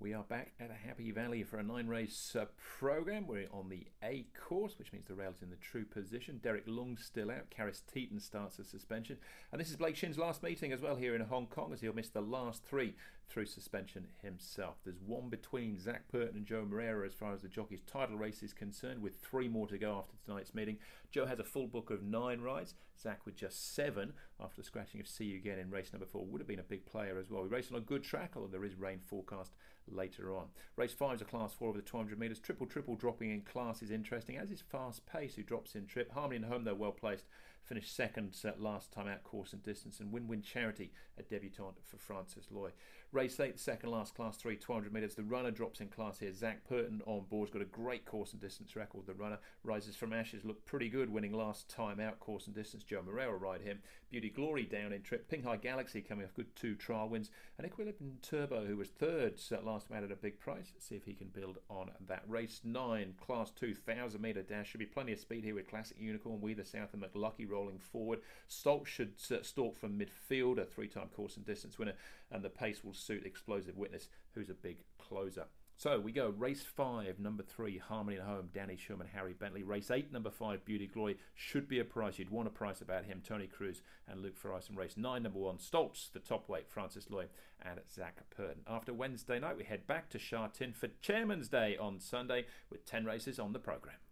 We are back at a Happy Valley for a nine race uh, program. We're on the A course, which means the rail's in the true position. Derek Leung's still out. Karis Teetan starts a suspension. And this is Blake Shinn's last meeting as well here in Hong Kong as he'll miss the last three through suspension himself. There's one between Zac Purton and Joe Moreira as far as the jockey's title race is concerned, with three more to go after tonight's meeting. Joe has a full book of nine rides. Zac with just seven after the scratching of See You Again in race number four. Would have been a big player as well. We race on a good track, although there is rain forecast later on. Race 5 is a class 4 over the 200 metres. Triple triple dropping in class is interesting, as is fast pace, who drops in trip. Harmony and Home, though, well placed, finished second last time out course and distance. And Win Win Charity, a debutant for Francis Lui. Race 8, second last class 3, 200 metres. The runner drops in class here. Zac Purton on board, has got a great course and distance record. The runner rises from ashes, looked pretty good, winning last time out course and distance. Joe Moreira ride him. Beauty Glory down in trip. Ping Hai Galaxy coming off good two trial wins. And Equilibrium Turbo, who was third last time out at a big price see if he can build on that. Race 9, Class 2, 1000 metre dash. Should be plenty of speed here with Classic Unicorn, We the South, and McLucky rolling forward. Stoltz should stalk from midfield, a three time course and distance winner, and the pace will suit Explosive Witness, who's a big closer. So we go race five, number three, Harmony at Home, Danny Sherman, Harry Bentley. Race eight, number five, Beauty Glory, should be a price. You'd want a price about him, Tony Cruz and Luke Ferraris. And race nine, number one, Stoltz, the top weight, Francis Lui and Zac Purton. After Wednesday night, we head back to Sha Tin for Chairman's Day on Sunday with 10 races on the programme.